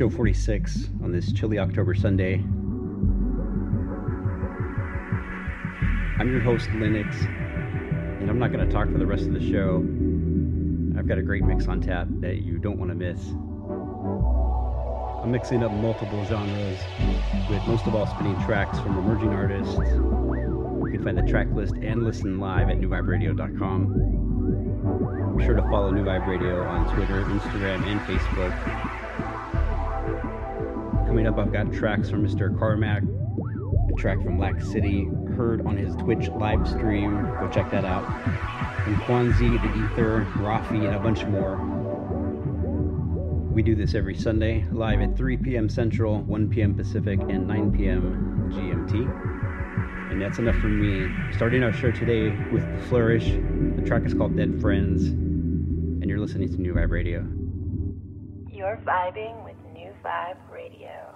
show 46 on this chilly October Sunday. I'm your host, Linix, and I'm not going to talk for the rest of the show. I've got a great mix on tap that you don't want to miss. I'm mixing up multiple genres, with most of all spinning tracks from emerging artists. You can find the track list and listen live at newviberadio.com. Be sure to follow New Vibe Radio on Twitter, Instagram, and Facebook. Coming up, I've got tracks from Mr. Carmack, a track from Lack City, heard on his Twitch live stream. Go check that out. From Kwanzi, The Ether, Rafi, and a bunch more. We do this every Sunday, live at 3 p.m. Central, 1 p.m. Pacific, and 9 p.m. GMT. And that's enough for me. Starting our show today with The Flourish. The track is called Dead Friends, and you're listening to New Vibe Radio. You're vibing with New Vibe Radio.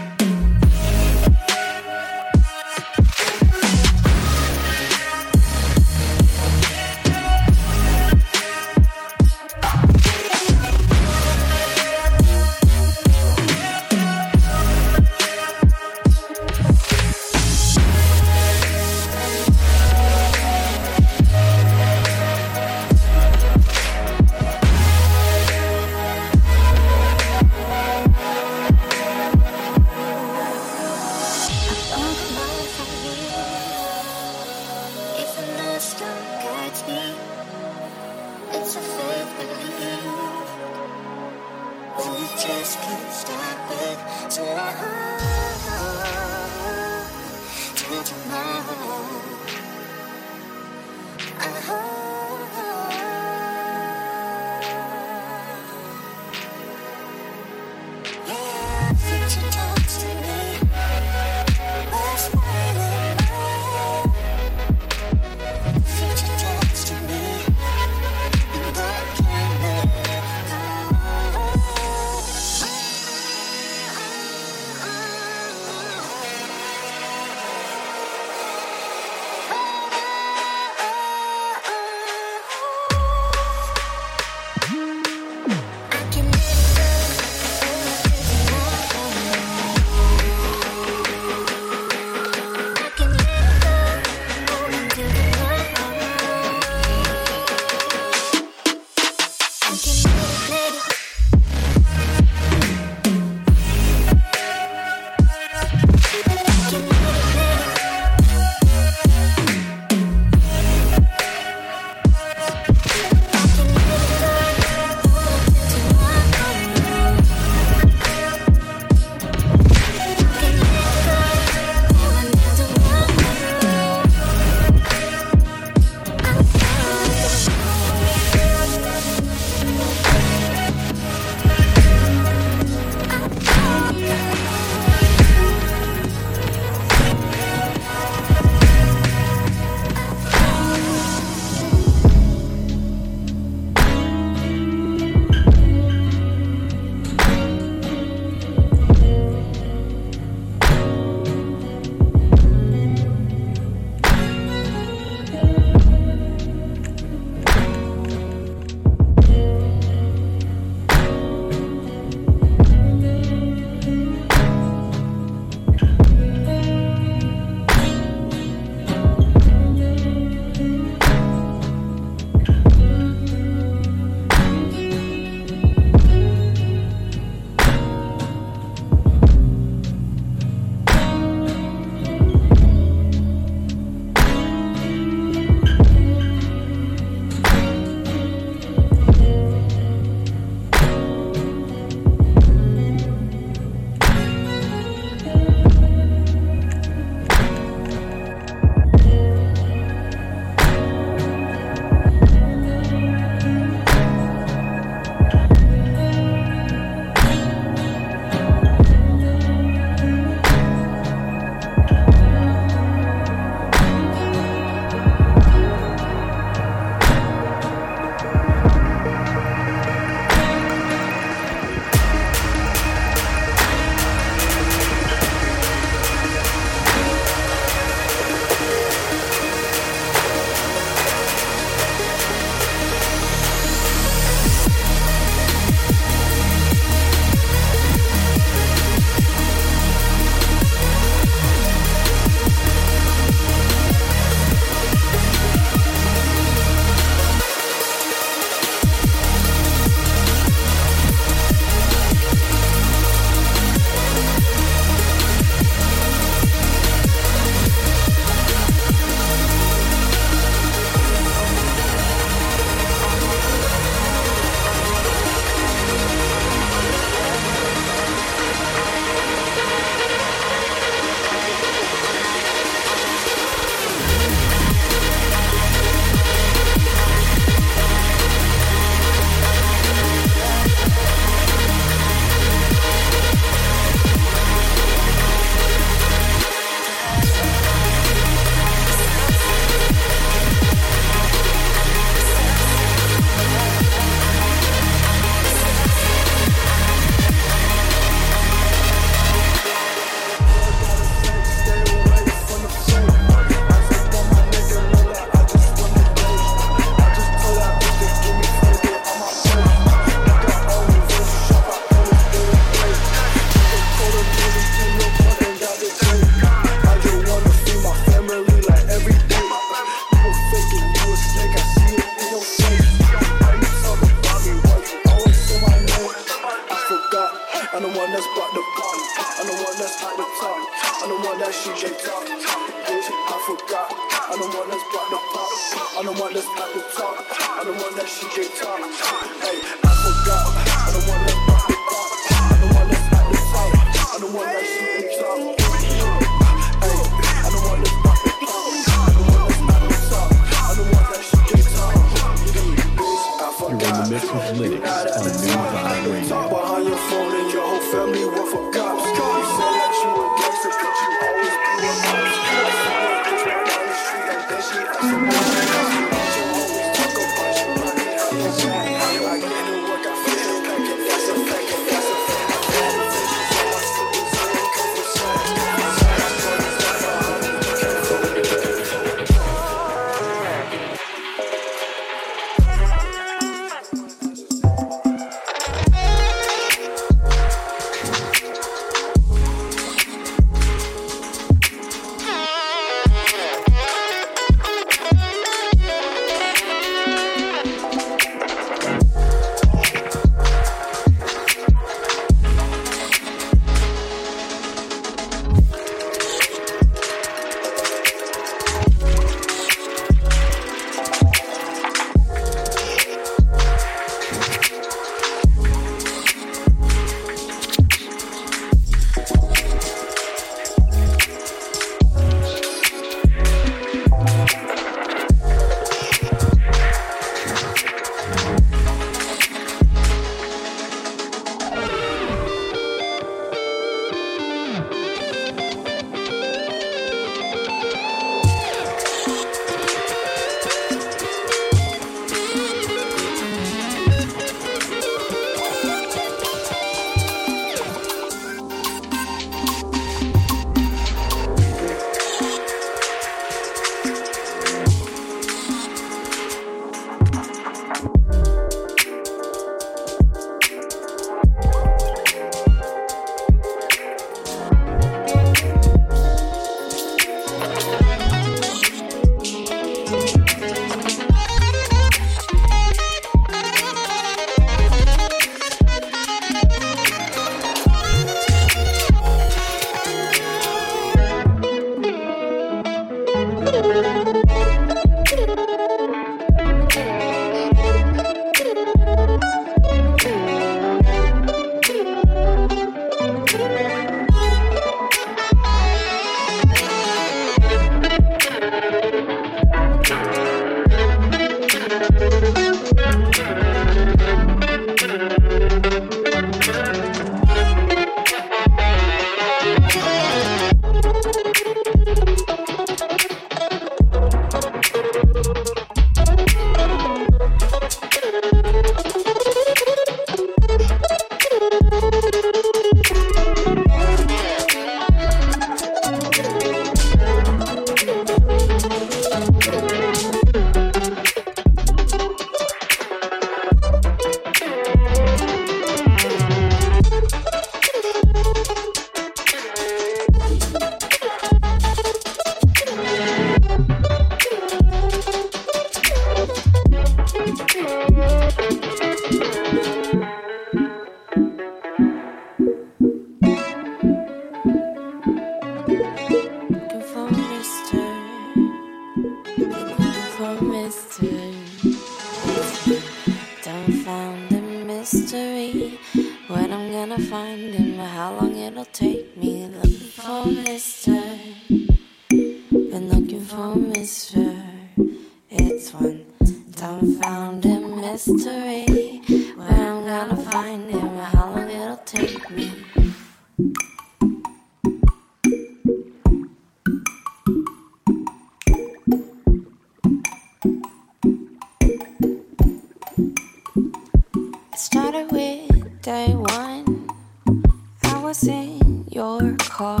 in your car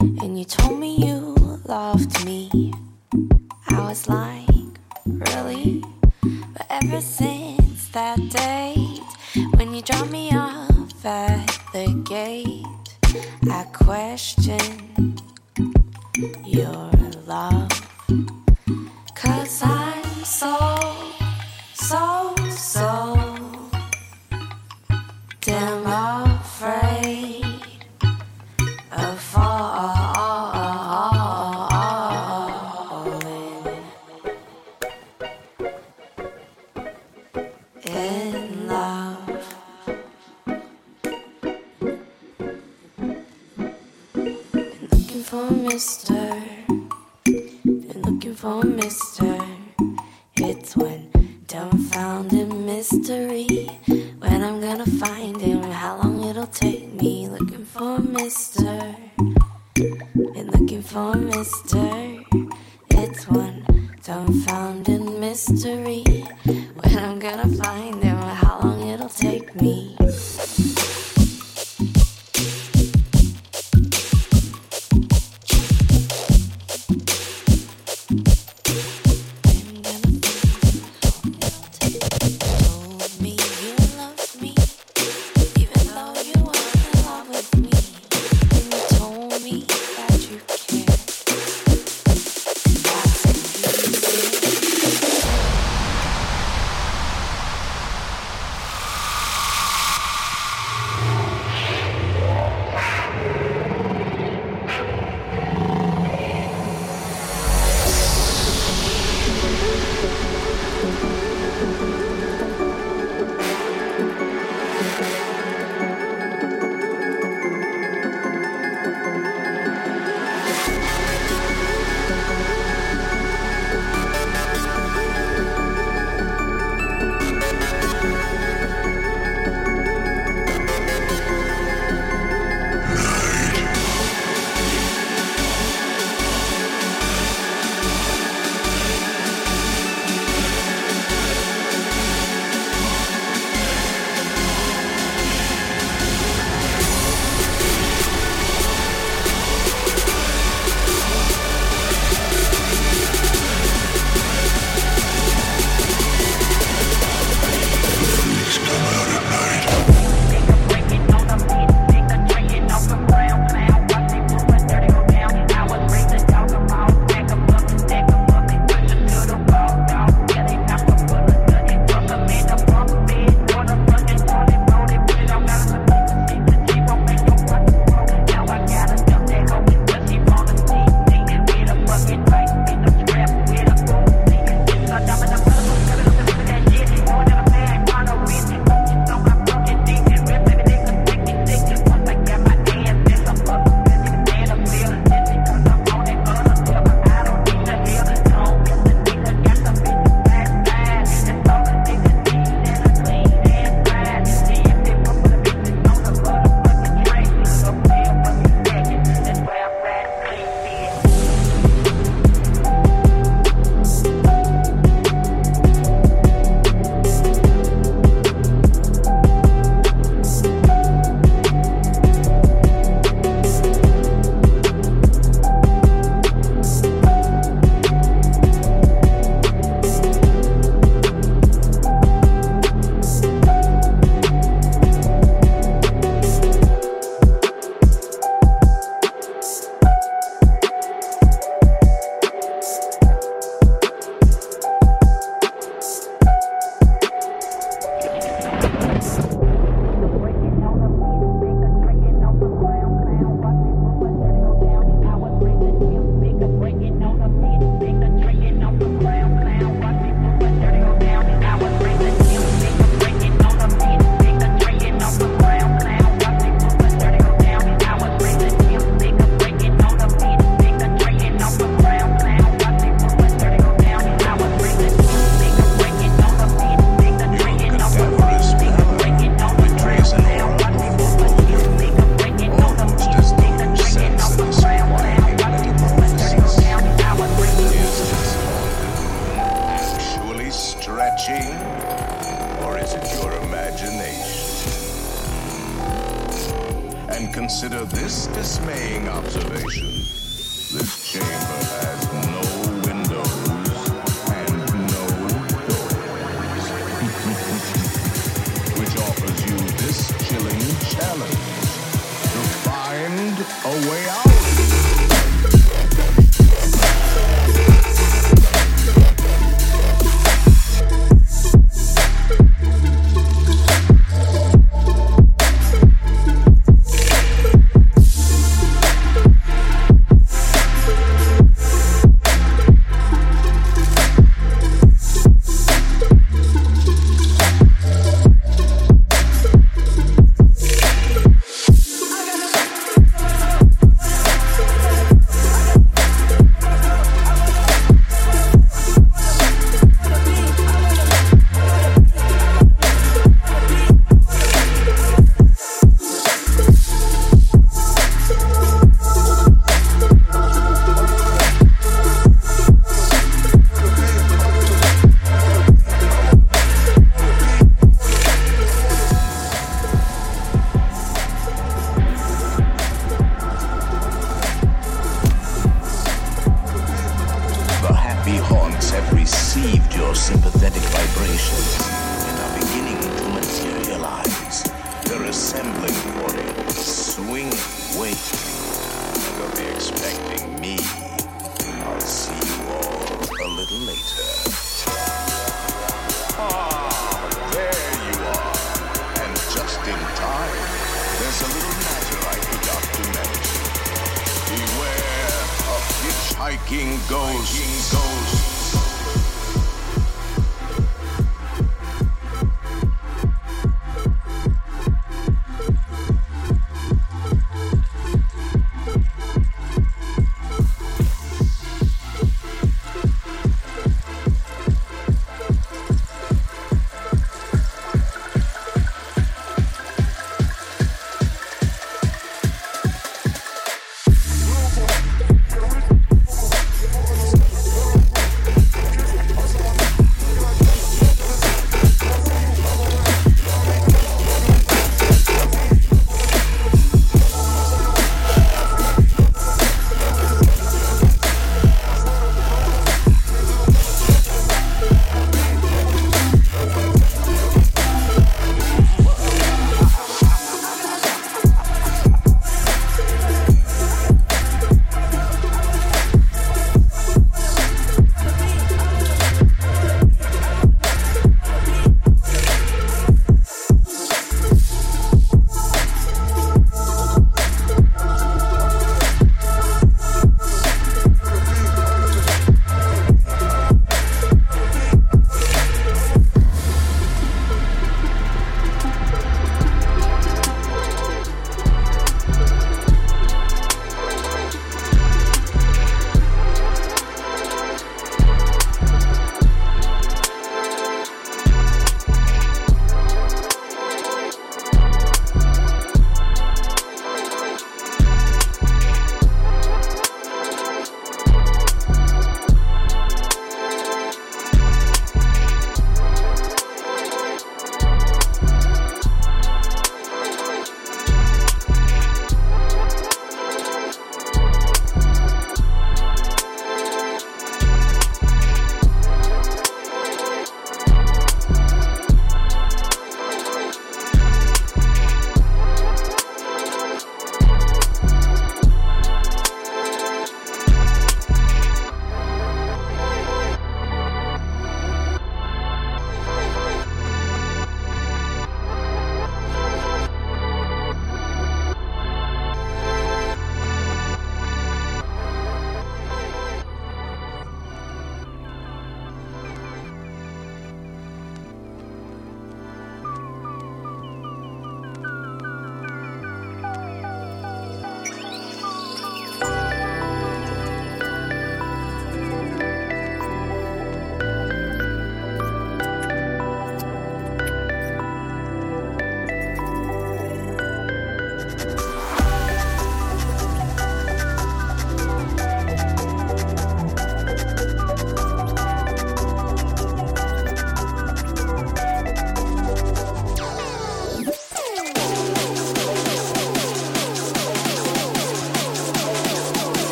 and you told me you loved me. I was like, really? But ever since that date, when you dropped me off at the gate, I question your love. Cause I'm so, so.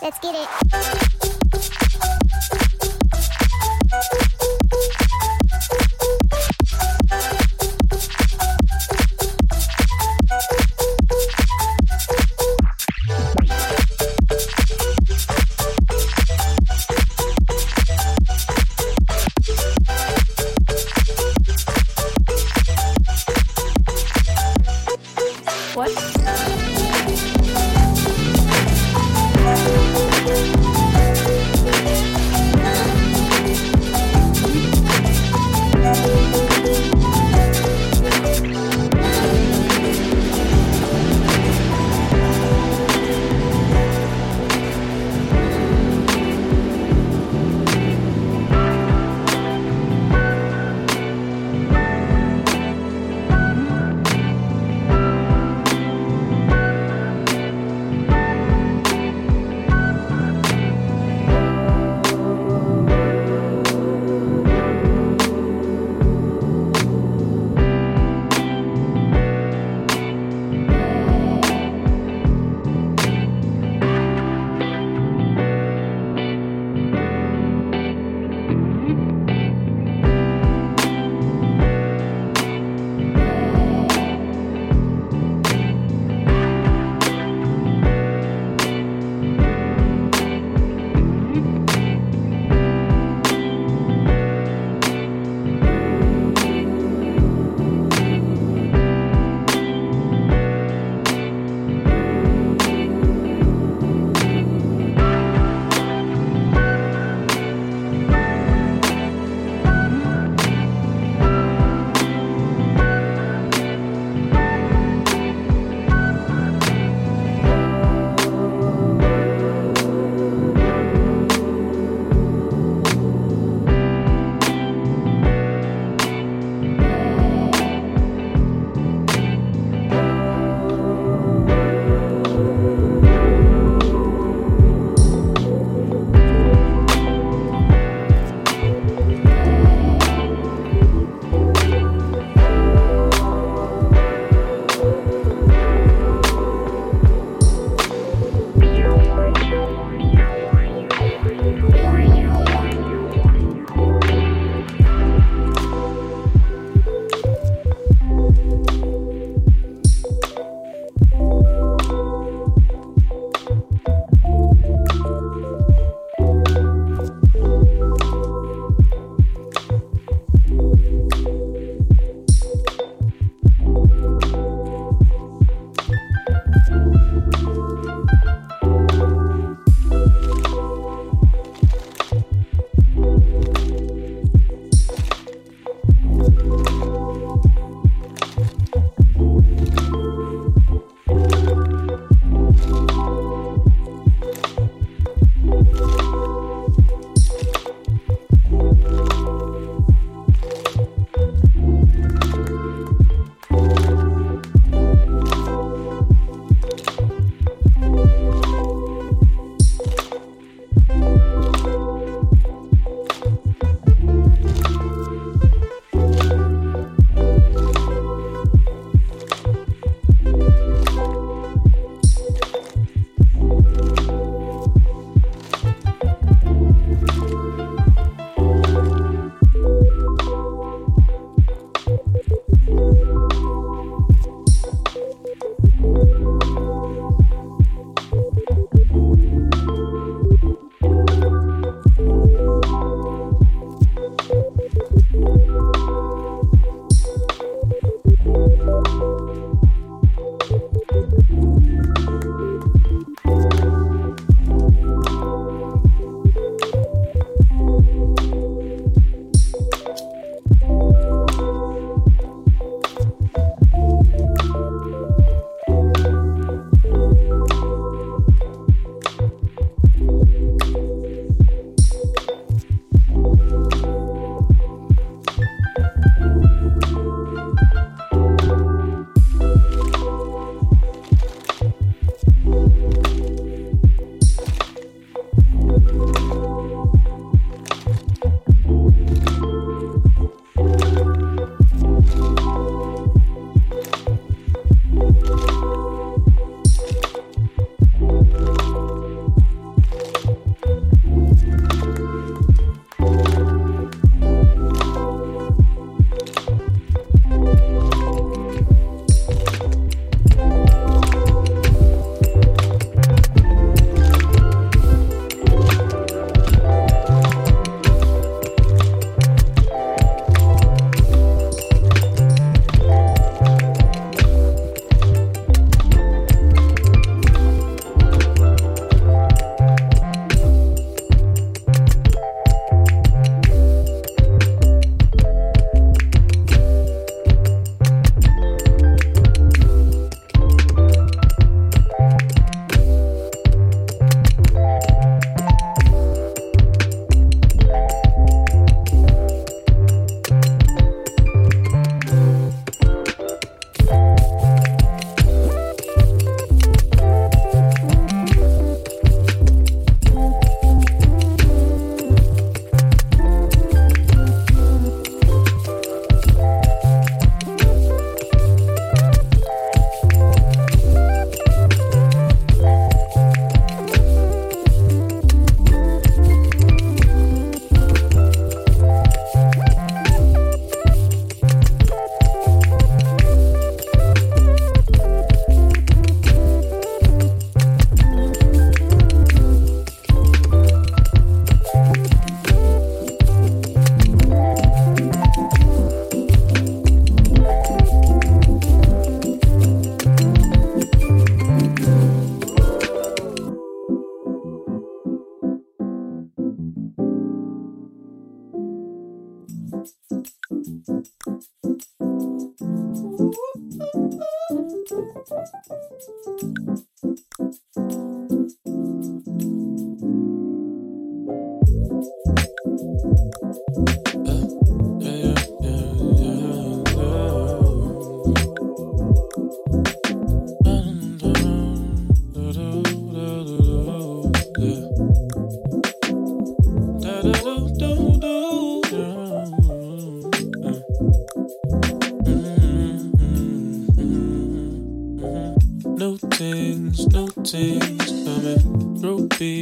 Let's get it.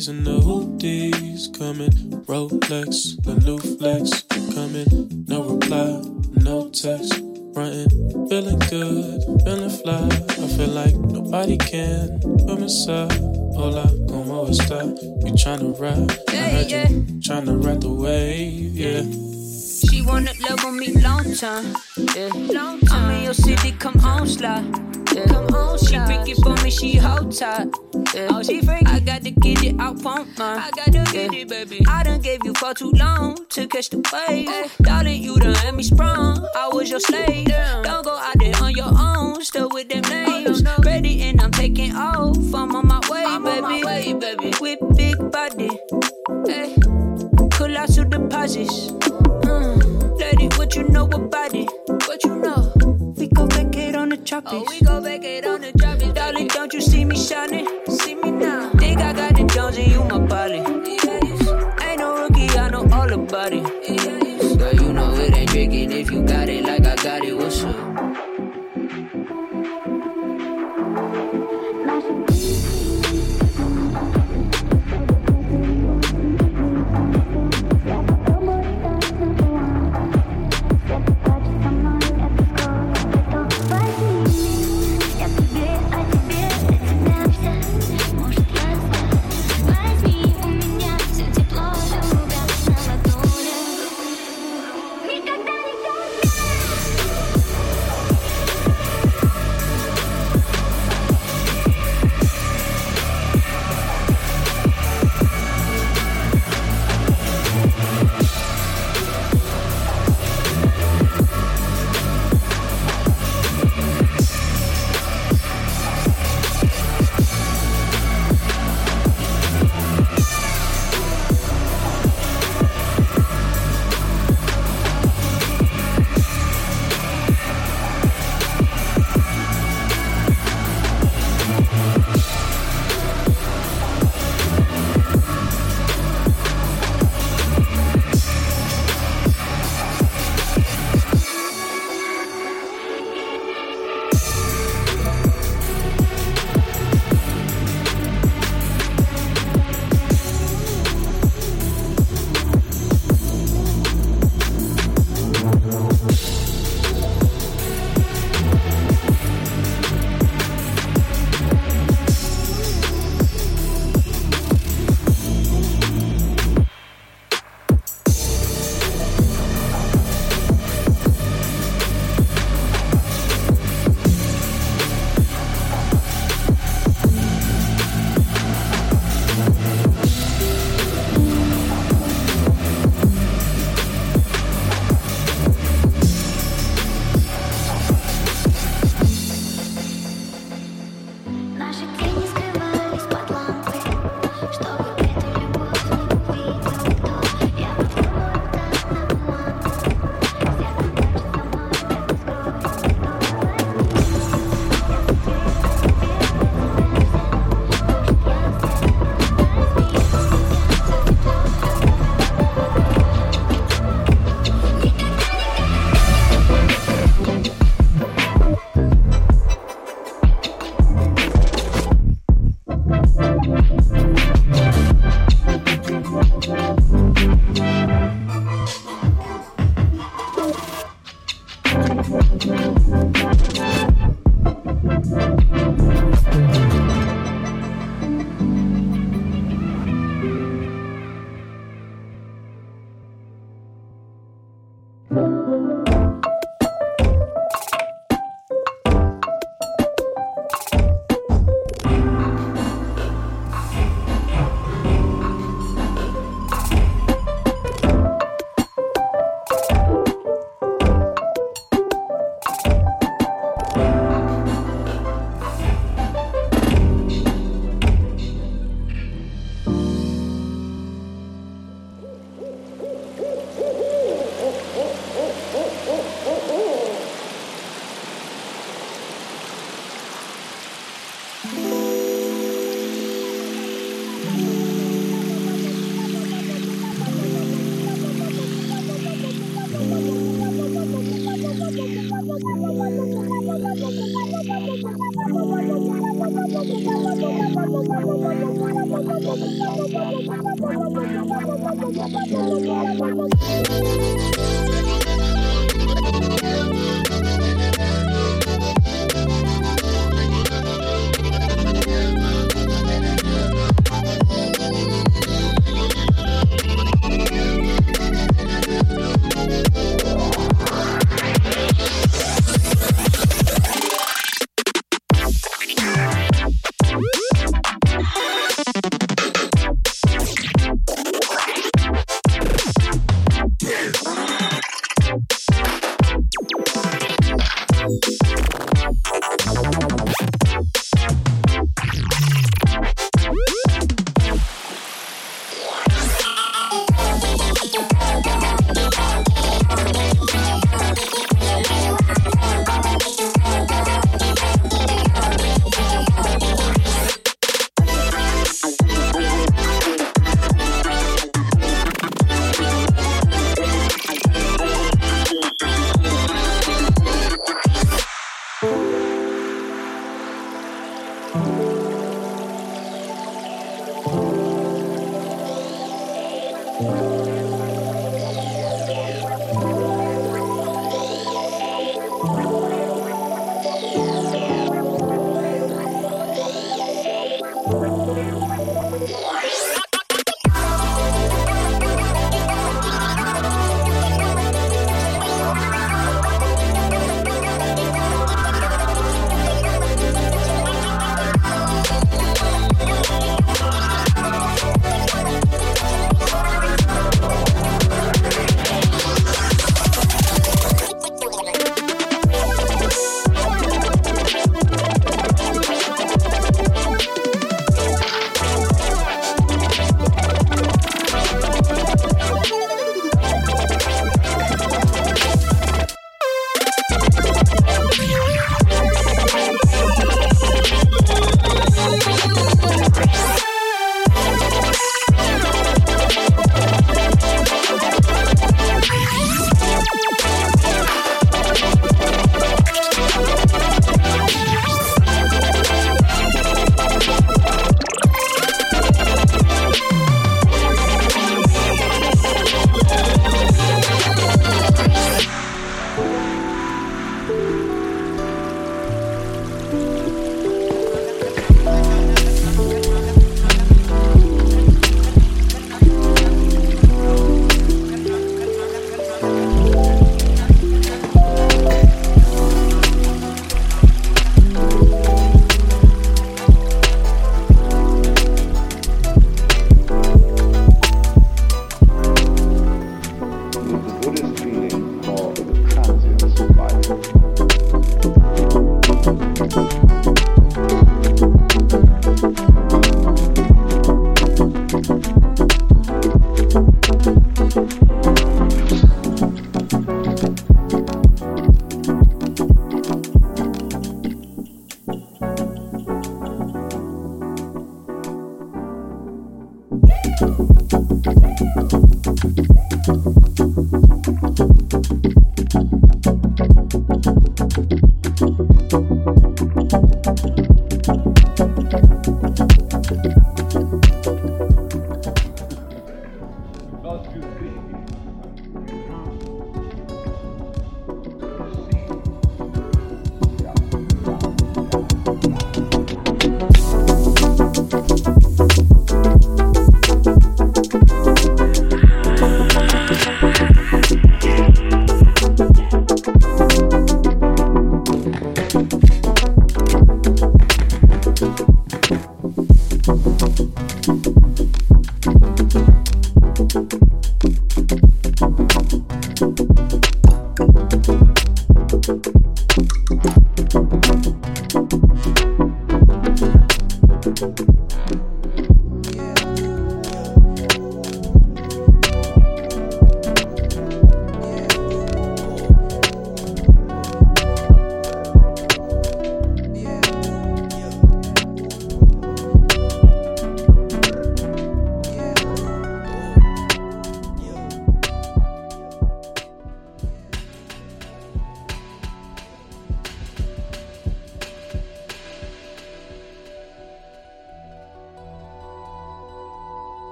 Rubies and the hoodies coming. Rolex, the new flex coming. No reply, no text. Frontin', feeling good, feeling fly. I feel like nobody can come inside. Hola, como esta? You tryna rap? I heard you tryna ride the wave, yeah. She wanna love on me long time. Yeah. Long time. I'm in your city, come on, slide. It for me, she hold tight. Yeah. Oh, she freak. I got to get it out from mine. I got to get it, baby. I done gave you for too long to catch the wave. Darling, you done had me sprung. I was your slave. Don't go out there on your own, still with them names. Ready and I'm taking off. I'm on my way, baby. way, baby. With big body. Hey. Your deposits. Mm. Lady, what you know about it? What you know? We go back it on the tropics. Oh, we go back it on the Don't you see me shining? See me now. Think I got the Jones and you my body. Ain't no rookie, I know all about it. Girl, you know it ain't drinking if you got it like I got it. What's up?